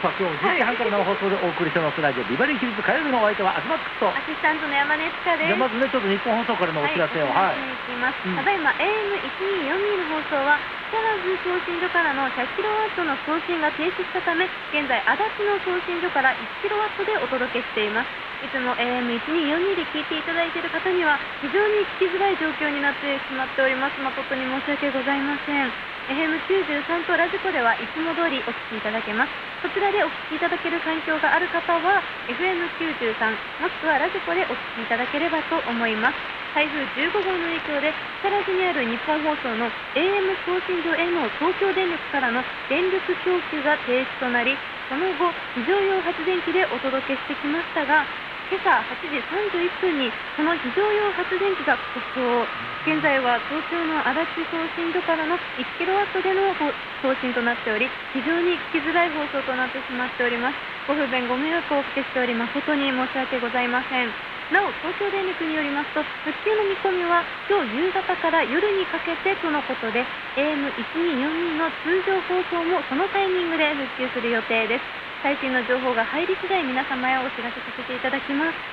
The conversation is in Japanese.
さあ今日10時半から生放送でお送りしてますラジオビバリーヒルズ火曜日のお相手は東と。アシスタントの山根千佳です。じゃあまずねちょっと日本放送からのお知らせを。はい、はい、ただいま AM1242 の放送は木更津送信所からの 100kW の送信が停止したため現在足立の送信所から 1kW でお届けしていますいつも AM1242 で聞いていただいている方には非常に聞きづらい状況になってしまっております。誠に申し訳ございません。FM93 とラジコではいつも通りお聞きいただけます。そちらでお聞きいただける環境がある方は FM93 もしくはラジコでお聞きいただければと思います。台風15号の影響で木更津にある日本放送の AM 送信所への東京電力からの電力供給が停止となりその後非常用発電機でお届けしてきましたが今朝8時31分にその非常用発電機が故障。現在は東京の足立送信所からの 1kW での送信となっており非常に聞きづらい放送となってしまっております。ご不便ご迷惑をおかけしており誠に申し訳ございません。なお東京電力によりますと復旧の見込みは今日夕方から夜にかけてとのことで AM1242 の通常放送もそのタイミングで復旧する予定です。最新の情報が入り次第皆様へお知らせさせていただきます。